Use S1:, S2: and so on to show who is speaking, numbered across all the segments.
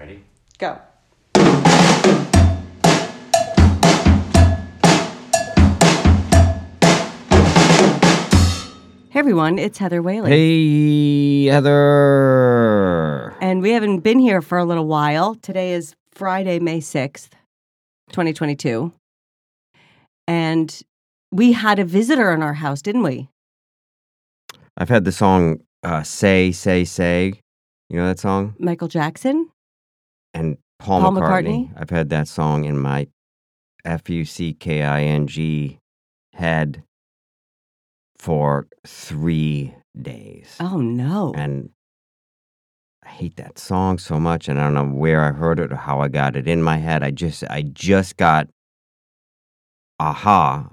S1: Ready?
S2: Go. Hey everyone, it's Heather Whaley.
S1: Hey, Heather.
S2: And we haven't been here for a little while. Today is Friday, May 6th, 2022. And we had a visitor in our house, didn't we?
S1: I've had the song uh, "Say, Say, Say." You know that song?
S2: Michael Jackson?
S1: And Paul,
S2: Paul
S1: McCartney.
S2: McCartney?
S1: I've had that song in my F U C K I N G head for three days.
S2: Oh no.
S1: and I hate that song so much, and I don't know where I heard it or how I got it in my head. I just, I just got, aha,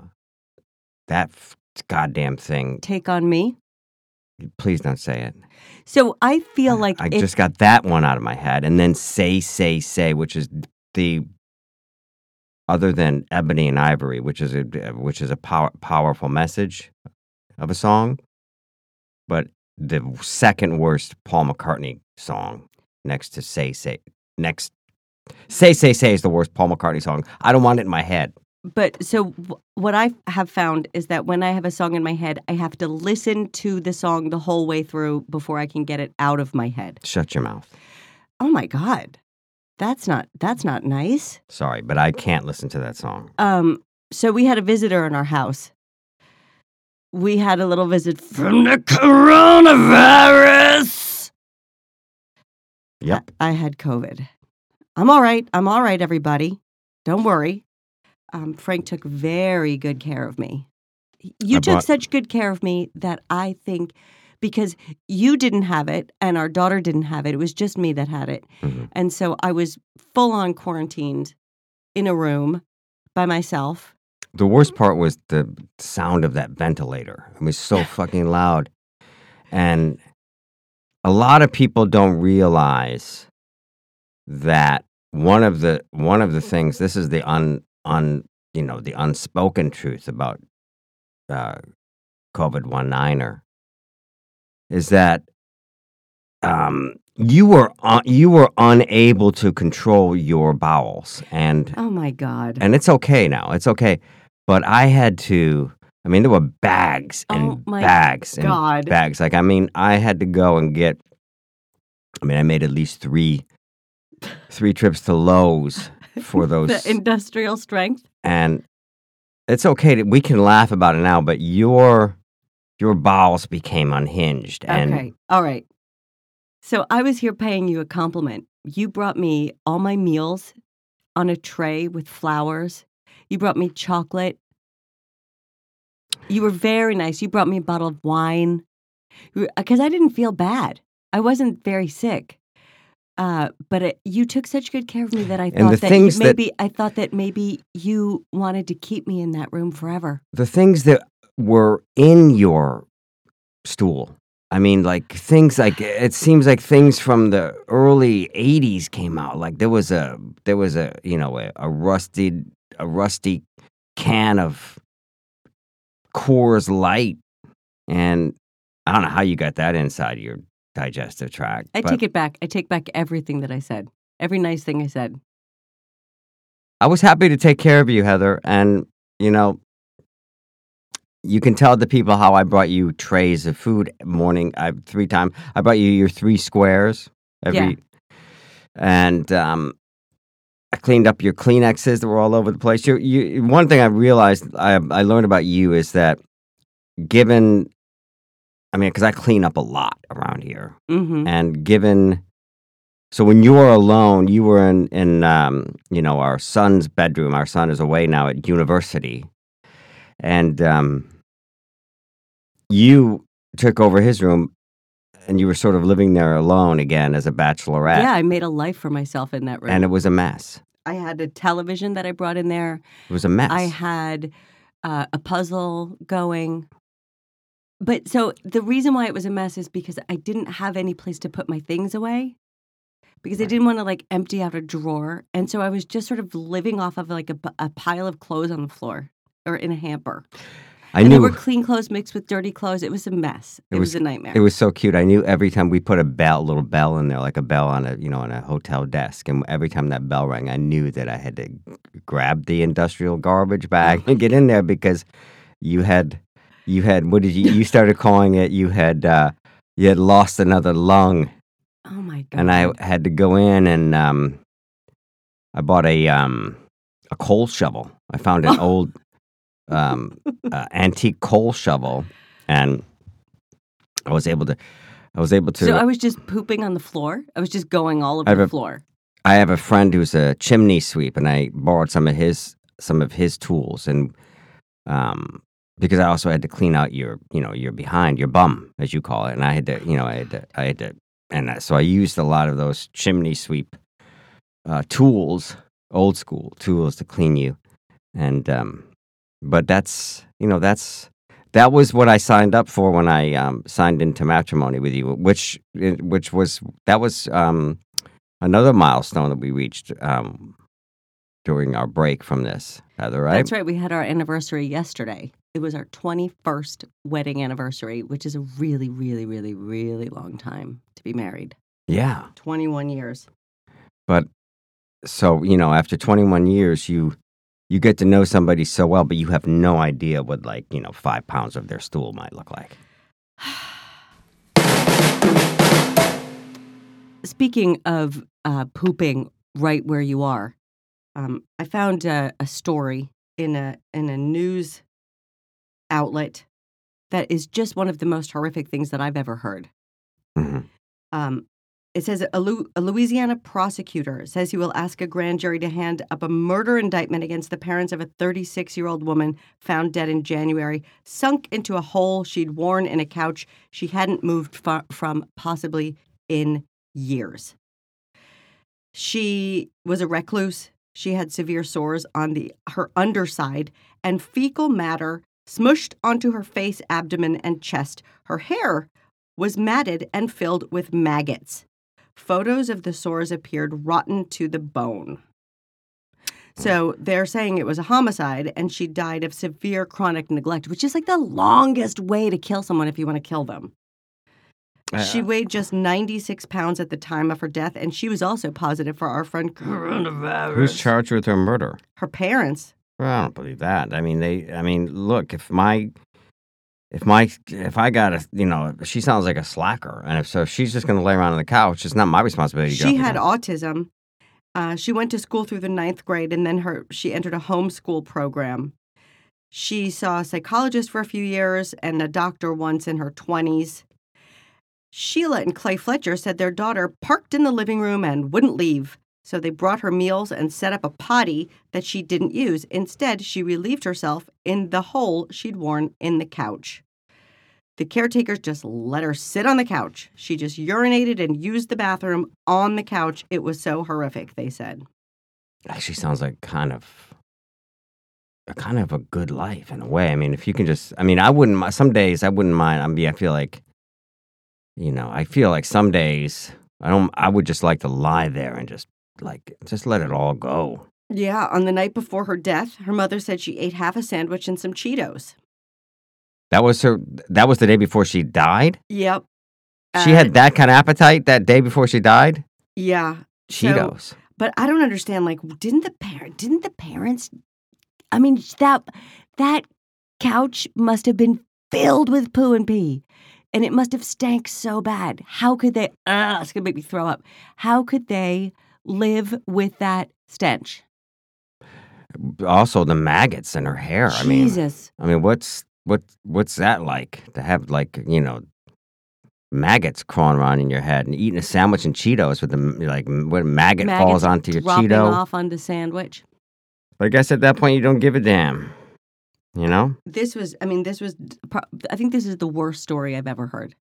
S1: that f- goddamn thing.
S2: Take on me.
S1: Please don't say it.
S2: So I feel like
S1: I
S2: if-
S1: just got that one out of my head, and then say, say, say, which is the other than ebony and ivory, which is a which is a power, powerful message of a song, but the second worst Paul McCartney song next to say, say, next. Say, say, say is the worst Paul McCartney song. I don't want it in my head.
S2: But so w- what I have found is that when I have a song in my head, I have to listen to the song the whole way through before I can get it out of my head.
S1: Shut your mouth.
S2: Oh my god. That's not that's not nice.
S1: Sorry, but I can't listen to that song.
S2: Um so we had a visitor in our house. We had a little visit from the coronavirus.
S1: Yep.
S2: I had COVID. I'm all right. I'm all right, everybody. Don't worry. Um, Frank took very good care of me. You
S1: I
S2: took
S1: brought-
S2: such good care of me that I think because you didn't have it and our daughter didn't have it, it was just me that had it.
S1: Mhm.
S2: And so I was full on quarantined in a room by myself.
S1: The worst part was the sound of that ventilator. It was so fucking loud. And a lot of people don't realize that one of the one of the things this is the un un you know the unspoken truth about uh, COVID one niner is that um, you were un- you were unable to control your bowels and
S2: Oh my God.
S1: and it's okay now. It's okay. But I had to. I mean, there were bags and
S2: Oh
S1: bags and
S2: God.
S1: bags. Like, I mean, I had to go and get. I mean, I made at least three, three trips to Lowe's for those,
S2: the industrial strength.
S1: and it's okay. To, we can laugh about it now, but your your bowels became unhinged, and
S2: Okay. All right. So I was here paying you a compliment. You brought me all my meals on a tray with flowers. You brought me chocolate. You were very nice. You brought me a bottle of wine because I didn't feel bad. I wasn't very sick. Uh, but it, you took such good care of me that I thought that you,
S1: that-
S2: maybe I thought that maybe you wanted to keep me in that room forever.
S1: the things that were in your stool. I mean, like things like it seems like things from the early '80s came out. Like there was a there was a you know a, a rusted a rusty can of Coors Light, and I don't know how you got that inside your digestive tract.
S2: I take it back. I take back everything that I said. Every nice thing I said.
S1: I was happy to take care of you, Heather, and you know, you can tell the people how I brought you trays of food morning. I three times. I brought you your three squares every, and um, I cleaned up your Kleenexes that were all over the place. You, you, one thing I realized I I learned about you is that given, I mean, because I clean up a lot around here,
S2: hmm
S1: and given so when you were alone you were in in um, you know our son's bedroom. Our son is away now at university. And um, you took over his room and you were sort of living there alone again as a bachelorette.
S2: Yeah, I made a life for myself in that room.
S1: and it was a mess.
S2: I had a television that I brought in there.
S1: it was a mess.
S2: I had uh, a puzzle going. But so the reason why it was a mess is because I didn't have any place to put my things away. Because I didn't want to like empty out a drawer. And so I was just sort of living off of like a pile of clothes on the floor or in a hamper.
S1: I
S2: and
S1: knew
S2: there were clean clothes mixed with dirty clothes. It was a mess. It,
S1: It
S2: was,
S1: was-
S2: a nightmare.
S1: it was so cute. I knew every time we put a bell, little bell in there, like a bell on a you know on a hotel desk, and every time that bell rang, I knew that I had to grab the industrial garbage bag and get in there because you had you had what did you you started calling it? You had uh, you had lost another lung,
S2: oh my god!
S1: and I had to go in and um, I bought a um, a coal shovel. I found an old um, uh, antique coal shovel, and I was able to. I was able to.
S2: so I was just pooping on the floor. I was just going all over the
S1: a-
S2: floor.
S1: I have a friend who's a chimney sweep, and I borrowed some of his some of his tools, and um, because I also had to clean out your you know your behind your bum as you call it, and I had to you know I had to I had to and so I used a lot of those chimney sweep uh, tools, old school tools to clean you, and um, but that's you know that's that was what I signed up for when I um, signed into matrimony with you, which which was that was um, another milestone that we reached um, during our break from this. Heather, right?
S2: That's right. We had our anniversary yesterday. It was our 21st wedding anniversary, which is a really, really, really, really long time to be married.
S1: Yeah.
S2: 21 years.
S1: But so you know, after 21 years, you you get to know somebody so well, but you have no idea what like you know five pounds of their stool might look like.
S2: Speaking of uh, pooping right where you are, um, I found a, a story in a in a news outlet that is just one of the most horrific things that I've ever heard.
S1: hmm
S2: Um, it says a, Lu- a Louisiana prosecutor says he will ask a grand jury to hand up a murder indictment against the parents of a 36 year old woman found dead in January, sunk into a hole she'd worn in a couch she hadn't moved fa- from possibly in years. She was a recluse. She had severe sores on the her underside and fecal matter smushed onto her face, abdomen, and chest. Her hair was matted and filled with maggots. Photos of the sores appeared rotten to the bone. So they're saying it was a homicide and she died of severe chronic neglect, which is like the longest way to kill someone if you want to kill them. She weighed just 96 pounds at the time of her death, and she was also positive for our friend coronavirus.
S1: Who's charged with her murder?
S2: Her parents.
S1: Well, I don't believe that. I mean, they. I mean, look, if my, if my, if I got a, you know, she sounds like a slacker, and if so, if she's just going to lay around on the couch. It's not my responsibility.
S2: She had autism. Uh, she went to school through the ninth grade, and then her she entered a homeschool program. She saw a psychologist for a few years and a doctor once in her twenties. Sheila and Clay Fletcher said their daughter parked in the living room and wouldn't leave. So they brought her meals and set up a potty that she didn't use. Instead, she relieved herself in the hole she'd worn in the couch. The caretakers just let her sit on the couch. She just urinated and used the bathroom on the couch. It was so horrific, they said.
S1: Actually, sounds like kind of, a kind of a good life in a way. I mean, if you can just, I mean, I wouldn't. Some days I wouldn't mind. I mean, I feel like, you know, I feel like some days I don't. I would just like to lie there and just like just let it all go.
S2: Yeah, on the night before her death, her mother said she ate half a sandwich and some Cheetos.
S1: That was her. That was the day before she died.
S2: Yep.
S1: She
S2: Uh,
S1: had that kind of appetite that day before she died.
S2: Yeah. So-
S1: Cheetos.
S2: But I don't understand. Like, didn't the parent? Didn't the parents? I mean, that that couch must have been filled with poo and pee, and it must have stank so bad. How could they? Uh, it's gonna make me throw up. How could they live with that stench?
S1: also, the maggots in her hair. I mean,
S2: Jesus.
S1: I mean, what's what what's that like to have like you know maggots crawling around in your head and eating a sandwich and Cheetos with the like what maggot
S2: Maggots
S1: falls onto your
S2: dropping
S1: Cheeto.
S2: off onto sandwich.
S1: But I guess at that point you don't give a damn. You know?
S2: This was. I mean, this was. I think this is the worst story I've ever heard.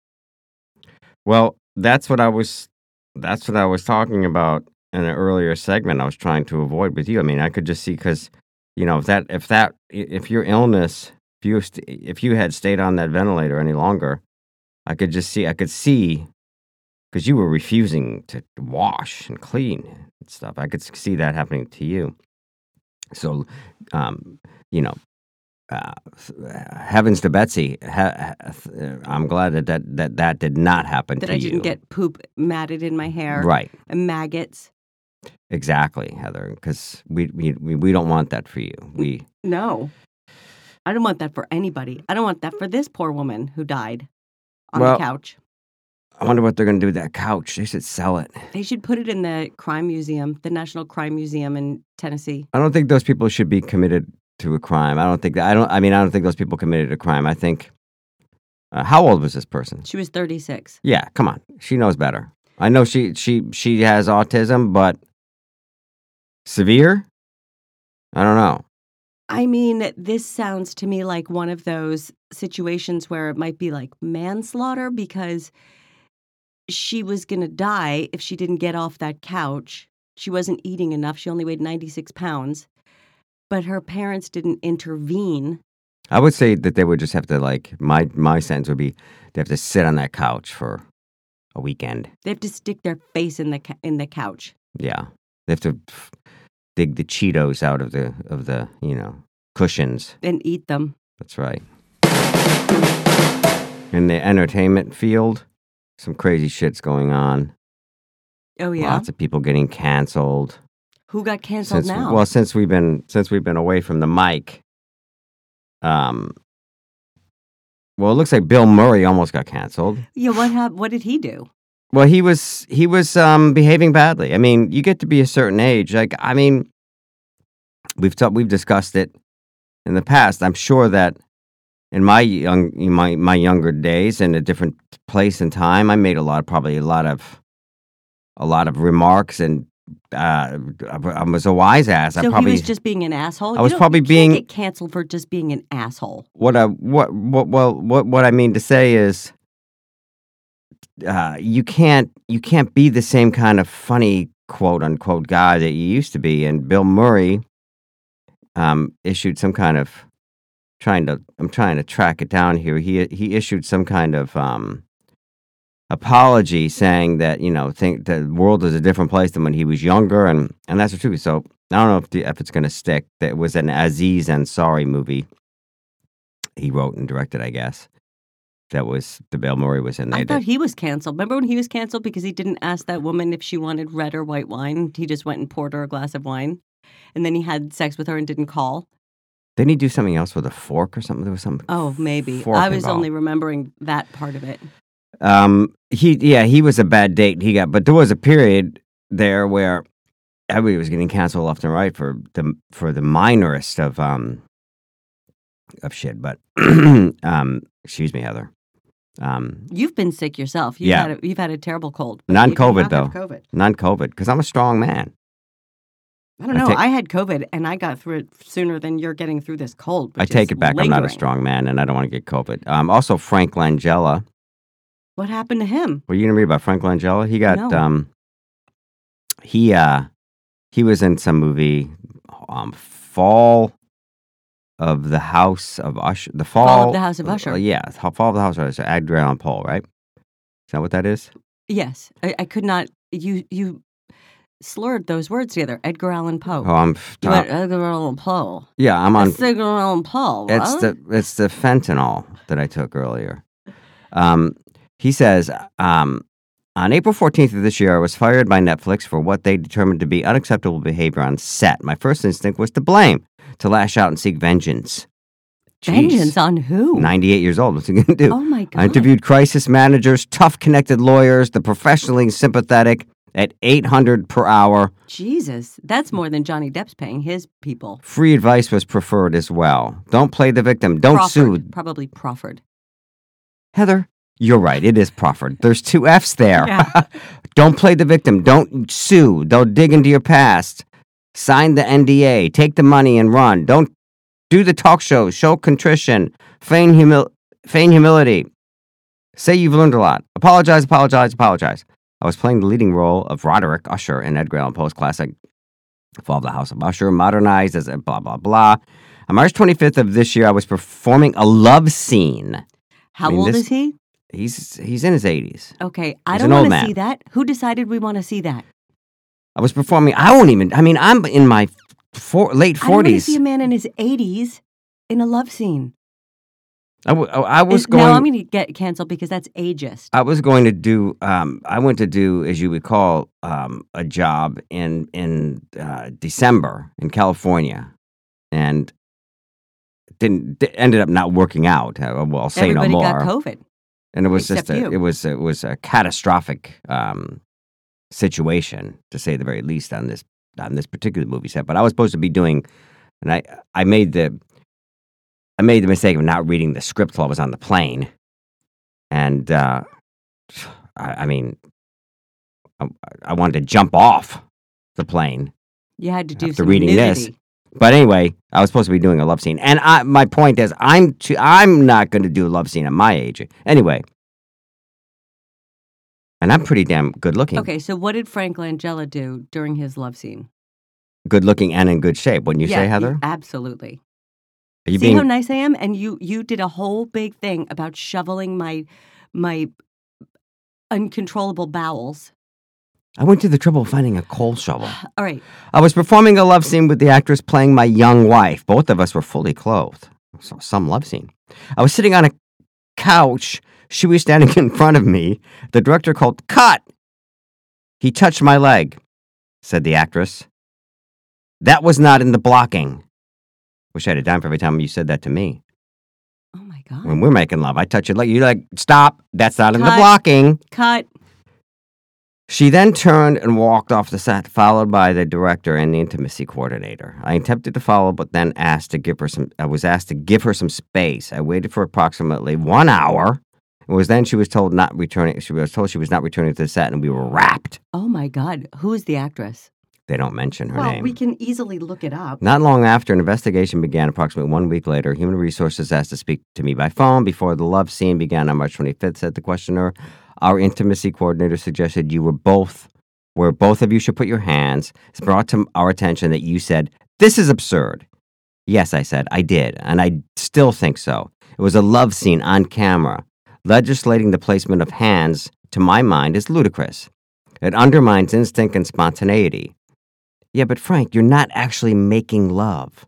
S1: Well, that's what I was that's what I was talking about in an earlier segment I was trying to avoid with you. I mean, I could just see cuz you know, if that if that if your illness if you st- if you had stayed on that ventilator any longer, I could just see I could see cuz you were refusing to wash and clean and stuff. I could see that happening to you. So, um, you know, uh, heavens to Betsy. Ha- ha- I'm glad that that, that, that did not happen
S2: That I
S1: you.
S2: didn't get poop matted in my hair
S1: right.
S2: and maggots.
S1: Exactly, Heather. Because we, we we don't want that for you. We
S2: No. I don't want that for anybody. I don't want that for this poor woman who died on
S1: Well-
S2: the couch.
S1: I wonder what they're going to do with that couch. They should sell it.
S2: They should put it in the crime museum, the National Crime Museum in Tennessee.
S1: I don't think those people should be committed to a crime. I don't think that. I don't. I mean, I don't think those people committed a crime. I think. Uh, how old was this person?
S2: She was 36.
S1: Yeah, come on. She knows better. I know she she she has autism, but severe. I don't know.
S2: I mean, this sounds to me like one of those situations where it might be like manslaughter because she was going to die if she didn't get off that couch. She wasn't eating enough. She only weighed 96 pounds. But her parents didn't intervene.
S1: I would say that they would just have to like my my sentence would be they have to sit on that couch for a weekend.
S2: They have to stick their face in the in the couch.
S1: Yeah, they have to dig the Cheetos out of the of the you know cushions.
S2: and eat them.
S1: That's right. In the entertainment field, some crazy shit's going on.
S2: Oh yeah.
S1: Lots of people getting canceled.
S2: Who got canceled
S1: since
S2: now?
S1: well since we've been since we've been away from the mic um well it looks like bill murray almost got canceled
S2: yeah, what hap- what did he do?
S1: Well he was he was um behaving badly i mean you get to be a certain age like i mean we've ta- we've discussed it in the past i'm sure that in my young in my my younger days in a different place and time i made a lot probably a lot of a lot of remarks and uh, I was a wise ass. I
S2: so
S1: probably
S2: he was just being an asshole.
S1: I was probably being-
S2: get canceled for just being an asshole.
S1: what I what what well what what I mean to say is uh, you can't you can't be the same kind of funny quote unquote guy that you used to be. And Bill Murray um, issued some kind of trying to I'm trying to track it down here. He he issued some kind of um, apology saying that you know think the world is a different place than when he was younger, and and that's the truth. So I don't know if the, if it's going to stick. That was an Aziz Ansari movie he wrote and directed, I guess. That was the Bill Murray was in there.
S2: I thought he was canceled. Remember when he was canceled because he didn't ask that woman if she wanted red or white wine? He just went and poured her a glass of wine. And then he had sex with her and didn't call.
S1: Didn't he do something else with a fork or something? There was some.
S2: Oh, maybe. I was
S1: involved.
S2: only remembering that part of it.
S1: Um, he yeah, he was a bad date. He got, but there was a period there where everybody was getting canceled left and right for the for the minorest of um of shit. But um, excuse me, Heather. Um,
S2: You've been sick yourself. You've
S1: Yeah.
S2: had a, you've had a terrible cold.
S1: Non COVID,
S2: though. COVID.
S1: non-COVID, because I'm a strong man.
S2: I don't
S1: I
S2: know.
S1: take-
S2: I had COVID and I got through it sooner than you're getting through this cold.
S1: I take it back. I'm not a strong man, and I don't want to get COVID. Um, also, Frank Langella.
S2: What happened to him?
S1: Were you gonna read about Frank Langella? He got
S2: No.
S1: um he uh he was in some movie um Fall of the House of Usher. The Fall,
S2: Fall of the House of Usher.
S1: uh, yeah, Fall of the House of Usher. Edgar Allan Poe, right? Is that what that is?
S2: Yes, I, I could not. You you slurred those words together. Edgar Allan Poe.
S1: Oh, I'm
S2: You went Edgar Allan Poe.
S1: yeah, I'm on
S2: That's Edgar Allan Poe.
S1: It's the it's the fentanyl that I took earlier. Um, he says, um, on April 14th of this year, I was fired by Netflix for what they determined to be unacceptable behavior on set. My first instinct was to blame, to lash out and seek vengeance. Jeez.
S2: vengeance on who?
S1: 98 years old. What's he going to do?
S2: Oh my god!
S1: I interviewed crisis managers, tough connected lawyers, the professionally sympathetic at 800 per hour.
S2: Jesus, that's more than Johnny Depp's paying his people.
S1: Free advice was preferred as well. Don't play the victim. Don't
S2: Proffered,
S1: sue.
S2: Probably proffered.
S1: Heather, you're right. It is proffered. There's two F's there.
S2: Yeah.
S1: Don't play the victim. Don't sue. Don't dig into your past. Sign the NDA. Take the money and run. Don't do the talk show, Show contrition. Feign, humil- feign humility. Say you've learned a lot. Apologize, apologize, apologize. I was playing the leading role of Roderick Usher in Edgar Allan Poe's classic Fall of the House of Usher, modernized as a blah, blah, blah. On March 25th of this year, I was performing a love scene.
S2: How
S1: mean,
S2: old
S1: this-
S2: is he?
S1: He's he's in his 80s.
S2: Okay, I
S1: He's
S2: don't want to see that. Who decided we want to see that?
S1: I was performing. I won't even. I mean, I'm in my four, late
S2: I want to see a man in his eighties in a love scene?
S1: I, w- I was
S2: Is-
S1: going.
S2: now I'm going to get canceled because that's ageist.
S1: I was going to do. Um, I went to do, as you recall, um, a job in in uh, December in California, and didn't d- ended up not working out. Uh, well, I'll say
S2: Everybody
S1: no more.
S2: got COVID.
S1: and it was
S2: except
S1: just a,
S2: you.
S1: it was it was a catastrophic um, situation to say the very least on this on this particular movie set. But I was supposed to be doing, and I I made the I made the mistake of not reading the script while I was on the plane, and uh, I, I mean, I, I wanted to jump off the plane.
S2: You had to do
S1: After reading this. But anyway, I was supposed to be doing a love scene, and I, my point is, I'm too, I'm not going to do a love scene at my age. Anyway, and I'm pretty damn good looking,
S2: Okay, so what did Frank Langella do during his love scene?
S1: good looking, and in good shape. Wouldn't you
S2: yeah,
S1: say,
S2: he-
S1: Heather?
S2: absolutely.
S1: Are you
S2: See
S1: being
S2: how nice I am? And you you did a whole big thing about shoveling my my uncontrollable bowels.
S1: I went to the trouble of finding a coal shovel.
S2: All right.
S1: I was performing a love scene with the actress playing my young wife. Both of us were fully clothed. So some love scene. I was sitting on a couch. She was standing in front of me. The director called, Cut! He touched my leg, said the actress. That was not in the blocking. Wish I had a dime for every time you said that to me.
S2: Oh my god.
S1: When we're making love, I touch your leg. You're like, Stop. That's not in the blocking.
S2: Cut.
S1: She then turned and walked off the set, followed by the director and the intimacy coordinator. I attempted to follow, but then asked to give her some. I was asked to give her some space. I waited for approximately one hour. It was then she was told not returning. She was told she was not returning to the set, and we were wrapped.
S2: Oh my god. Who is the actress?
S1: They don't mention her
S2: well,
S1: name.
S2: we can easily look it up.
S1: Not long after, an investigation began. Approximately one week later, Human Resources asked to speak to me by phone before the love scene began on March 25th, said the questioner. Our intimacy coordinator suggested you were both, where both of you should put your hands. It's brought to our attention that you said, This is absurd. Yes, I said, I did, and I still think so. It was a love scene on camera. Legislating the placement of hands, to my mind, is ludicrous. It undermines instinct and spontaneity. Yeah, but Frank, you're not actually making love.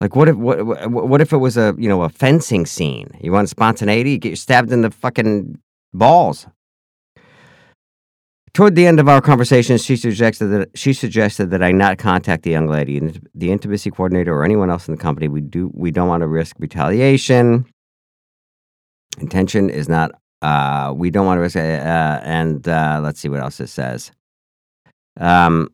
S1: Like, what if what what if it was a you know a fencing scene? You want spontaneity? You get stabbed in the fucking balls. Toward the end of our conversation, she suggested that she suggested that I not contact the young lady, the intimacy coordinator, or anyone else in the company. We do we don't want to risk retaliation. Intention is not. Uh, we don't want to risk. Uh, and uh, let's see what else it says. Um,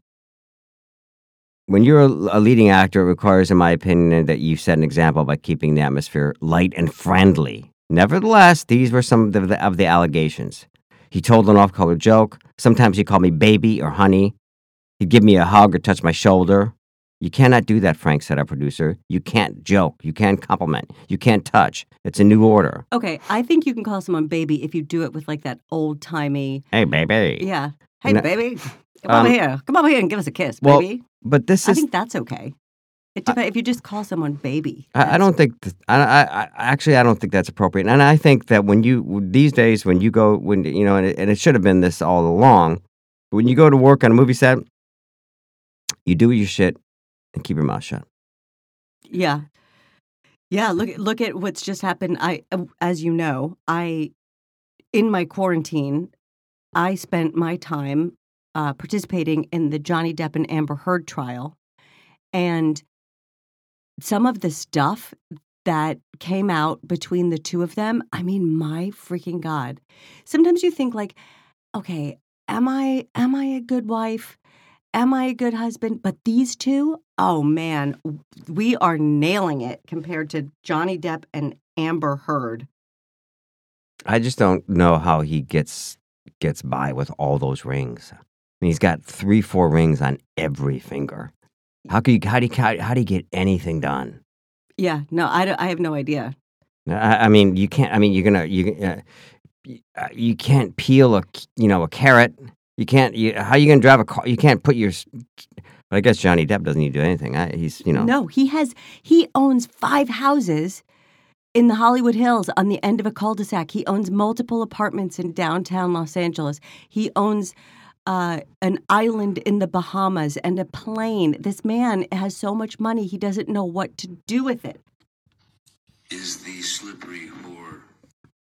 S1: when you're a leading actor, it requires, in my opinion, that you set an example by keeping the atmosphere light and friendly. Nevertheless, these were some of the, of the allegations. He told an off color joke. Sometimes he called me baby or honey. He'd give me a hug or touch my shoulder. You cannot do that, Frank said, our producer. You can't joke. You can't compliment. You can't touch. It's a new order.
S2: Okay, I think you can call someone baby if you do it with like that old timey.
S1: Hey, baby.
S2: Yeah. Hey,
S1: No-
S2: baby. Come
S1: Um,
S2: over here. Come over here and give us a kiss,
S1: well,
S2: baby.
S1: But this is
S2: I
S1: is
S2: think that's okay. It dep- if you just call someone baby.
S1: I, I
S2: that's-
S1: don't think th- I, I, I actually I don't think that's appropriate, and I think that when you these days when you go when you know and it, and it should have been this all along, when you go to work on a movie set, you do your shit and keep your mouth shut.
S2: Yeah. Yeah, look look at what's just happened. I uh, as you know, I in my quarantine, I spent my time uh, participating in the Johnny Depp and Amber Heard trial. And some of the stuff that came out between the two of them, I mean, my freaking god. Sometimes you think like, okay, am I am I a good wife? Am I a good husband? But these two, oh man, we are nailing it compared to Johnny Depp and Amber Heard.
S1: I just don't know how he gets gets by with all those rings. I mean, he's got three, four rings on every finger. How can you how do you how, how do you get anything done?
S2: Yeah, no, I, I have no idea.
S1: I, I mean, you can't. I mean, you're gonna you uh, uh, you can't peel a you know a carrot. You can't. You, how you gonna drive a car? You can't put your. I guess Johnny Depp doesn't need to do anything. I, he's you know.
S2: No, he has he owns five houses in the Hollywood Hills on the end of a cul-de-sac. He owns multiple apartments in downtown Los Angeles. He owns uh, an island in the Bahamas and a plane. This man has so much money, he doesn't know what to do with it.
S3: Is the slippery whore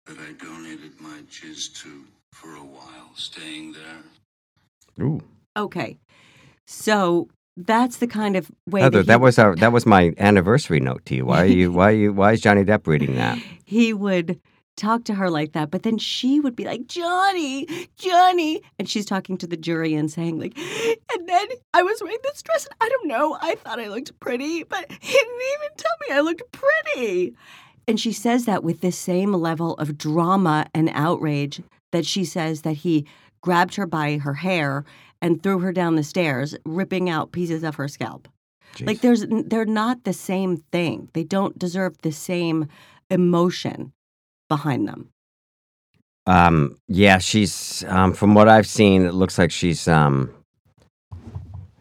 S3: that I donated my jizz to for a while staying there?
S1: Ooh.
S2: Okay. So that's the kind of way
S1: Heather,
S2: that, he,
S1: that was our that was my anniversary note to you. Why are you why are you why is Johnny Depp reading that?
S2: he would talk to her like that, but then she would be like, Johnny, Johnny. And she's talking to the jury and saying, like, and then I was wearing this dress and I don't know, I thought I looked pretty, but he didn't even tell me I looked pretty. And she says that with this same level of drama and outrage that she says that he grabbed her by her hair and threw her down the stairs, ripping out pieces of her scalp. Like there's they're not the same thing. They don't deserve the same emotion behind them.
S1: Um, yeah, she's um, from what I've seen, it looks like she's um,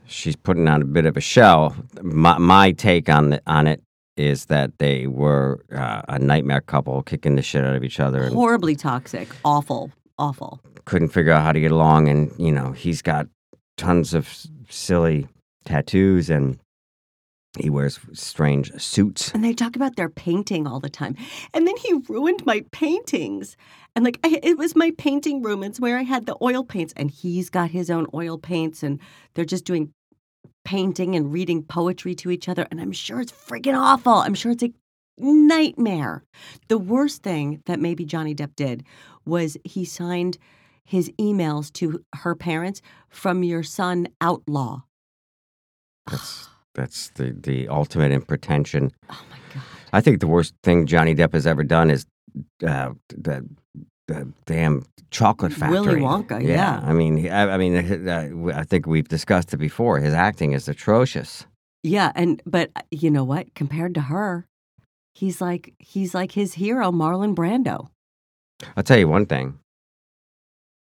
S1: she's putting on a bit of a show. My, my take on the, on it is that they were uh, a nightmare couple, kicking the shit out of each other, and
S2: Horribly toxic, awful, awful.
S1: couldn't figure out how to get along. And you know, he's got tons of s- silly tattoos, and he wears strange suits.
S2: And they talk about their painting all the time. And then he ruined my paintings. And like I, it was my painting room. It's where I had the oil paints, and he's got his own oil paints, and they're just doing painting and reading poetry to each other. And I'm sure it's freaking awful. I'm sure it's a nightmare. The worst thing that maybe Johnny Depp did was he signed his emails to her parents from your son outlaw.
S1: That's that's the the ultimate in pretension.
S2: Oh my god.
S1: I think the worst thing Johnny Depp has ever done is uh, the the damn chocolate factory.
S2: Willy Wonka, yeah.
S1: I mean, I, I mean, uh, I think we've discussed it before. His acting is atrocious.
S2: Yeah, and but uh, you know what? Compared to her, he's like he's like his hero, Marlon Brando.
S1: I'll tell you one thing.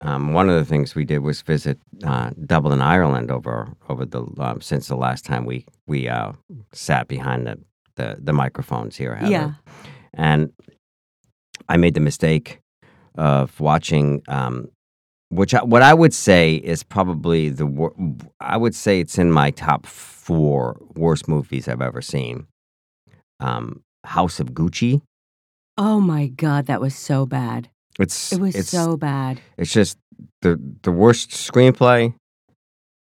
S1: Um, one of the things we did was visit uh, Dublin, Ireland, over over the um, since the last time we we uh, sat behind the, the the microphones here. Heather.
S2: Yeah.
S1: and I made the mistake of watching, um, which I, what I would say is probably the wor- I would say it's in my top four worst movies I've ever seen. Um, House of Gucci.
S2: Oh my god, that was so bad.
S1: It's
S2: It was
S1: it's,
S2: so bad.
S1: It's just the the worst screenplay.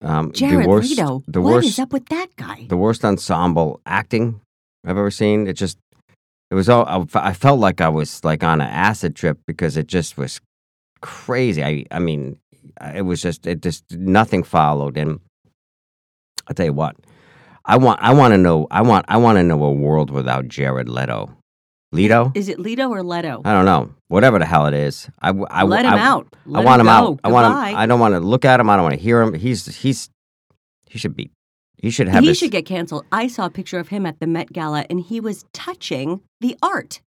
S1: Um,
S2: Jared
S1: the worst,
S2: Leto,
S1: the
S2: what
S1: worst,
S2: is up with that guy?
S1: the worst ensemble acting I've ever seen. It just, it was all. I felt like I was like on an acid trip because it just was crazy. I, I mean, it was just, it just nothing followed. And I'll tell you what, I want, I want to know, I want, I want to know a world without Jared Leto. Leto?
S2: Is it Leto or Leto?
S1: I don't know. Whatever the hell it is, I, w- I w-
S2: Let him
S1: I-
S2: out.
S1: I want him,
S2: go.
S1: out. I want him. I don't want to look at him. I don't want to hear him. He's he's he should be. He should have.
S2: he
S1: his,
S2: should get canceled. I saw a picture of him at the Met Gala and he was touching the art.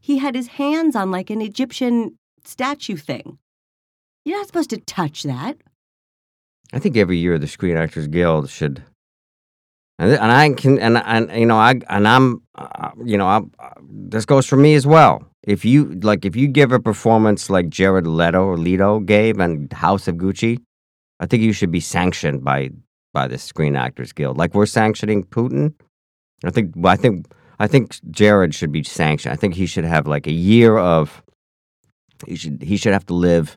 S2: He had his hands on like an Egyptian statue thing. You're not supposed to touch that.
S1: I think every year the Screen Actors Guild should. And, and I can and and you know I and I'm uh, you know I'm, uh, this goes for me as well. If you like, if you give a performance like Jared Leto or Leto gave and House of Gucci, I think you should be sanctioned by by the Screen Actors Guild, like we're sanctioning Putin. I think I think I think Jared should be sanctioned. I think he should have like a year of. He should he should have to live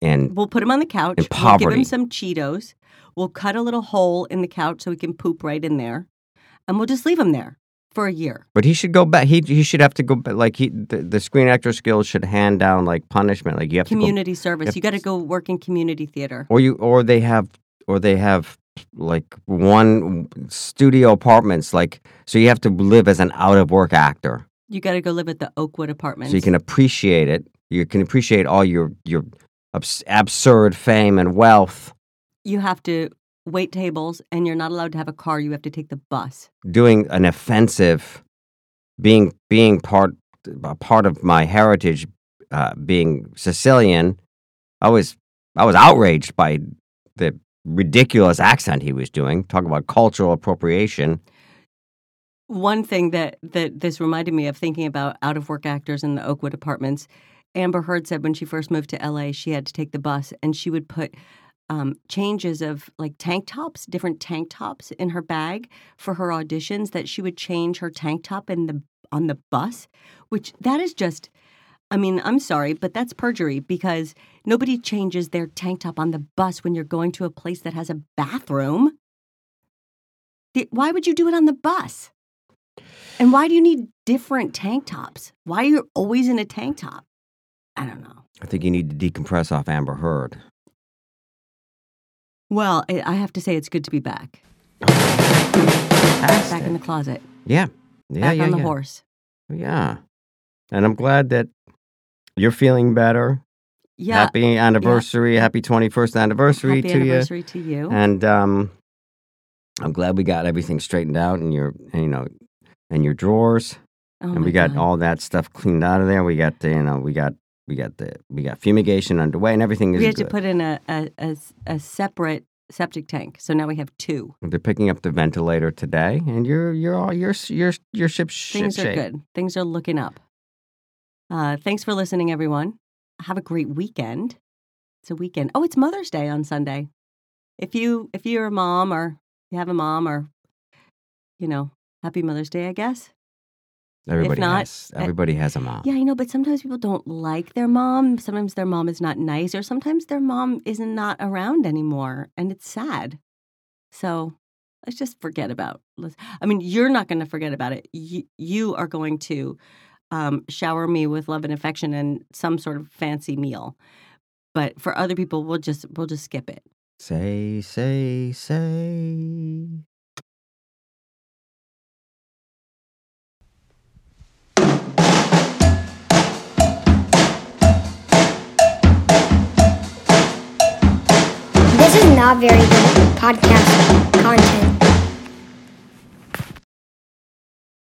S1: in
S2: We'll put him on the couch.
S1: In
S2: We'll give him some Cheetos. We'll cut a little hole in the couch so he can poop right in there. And we'll just leave him there for a year.
S1: But he should go back. He he should have to go back. Like he, the, the Screen Actor Guild should hand down like punishment. Like you have
S2: Community service.
S1: Yep.
S2: You got to go work in community theater.
S1: or you, or they have, or they have like one studio apartments. Like so, you have to live as an out of work actor,
S2: You got to go live at the Oakwood Apartments.
S1: so you can appreciate it. You can appreciate all your your abs- absurd fame and wealth.
S2: you have to wait tables and you're not allowed to have a car. You have to take the bus.
S1: Doing an offensive, being being part a part of my heritage, uh, being Sicilian. I was I was outraged by the ridiculous accent he was doing. Talk about cultural appropriation.
S2: One thing that, that this reminded me of thinking about out of work actors in the Oakwood Apartments, Amber Heard said when she first moved to LA, she had to take the bus and she would put um, changes of like tank tops, different tank tops in her bag for her auditions, that she would change her tank top in the on the bus, which that is just I mean, I'm sorry, but that's perjury because nobody changes their tank top on the bus when you're going to a place that has a bathroom. Why would you do it on the bus? And why do you need different tank tops? Why are you always in a tank top? I don't know.
S1: I think you need to decompress off Amber Heard.
S2: Well, I I have to say it's good to be back. Back in the closet.
S1: Yeah. Yeah,
S2: back
S1: yeah,
S2: on the
S1: yeah.
S2: horse.
S1: Yeah. And I'm glad that you're feeling better.
S2: Yeah.
S1: Happy anniversary. Happy 21st anniversary
S2: Happy
S1: to
S2: anniversary to you.
S1: you. And um, I'm glad we got everything straightened out in your, you know, in your drawers.
S2: oh
S1: and
S2: my
S1: we got
S2: God.
S1: all that stuff cleaned out of there. We got the, you know, we got, we got the, we got fumigation underway and everything is
S2: We had
S1: good.
S2: to put in a, a, a separate septic tank. So now we have two.
S1: They're picking up the ventilator today, and you're you're all you're you're your ship's ship
S2: Things are
S1: shape.
S2: good. Things are looking up. Uh, thanks for listening, everyone. Have a great weekend. It's a weekend. Oh, it's Mother's Day on Sunday. If you if you're a mom or you have a mom or you know, happy Mother's Day, I guess.
S1: Everybody
S2: not,
S1: has
S2: uh,
S1: everybody has a mom.
S2: Yeah, I know, but sometimes people don't like their mom. Sometimes their mom is not nice, or sometimes their mom is not around anymore, and it's sad. So let's just forget about. let's- I mean, you're not going to forget about it. You, you are going to um, shower me with love and affection and some sort of fancy meal. But for other people, we'll just we'll just skip it.
S1: Say say say.
S4: Not very good podcast content.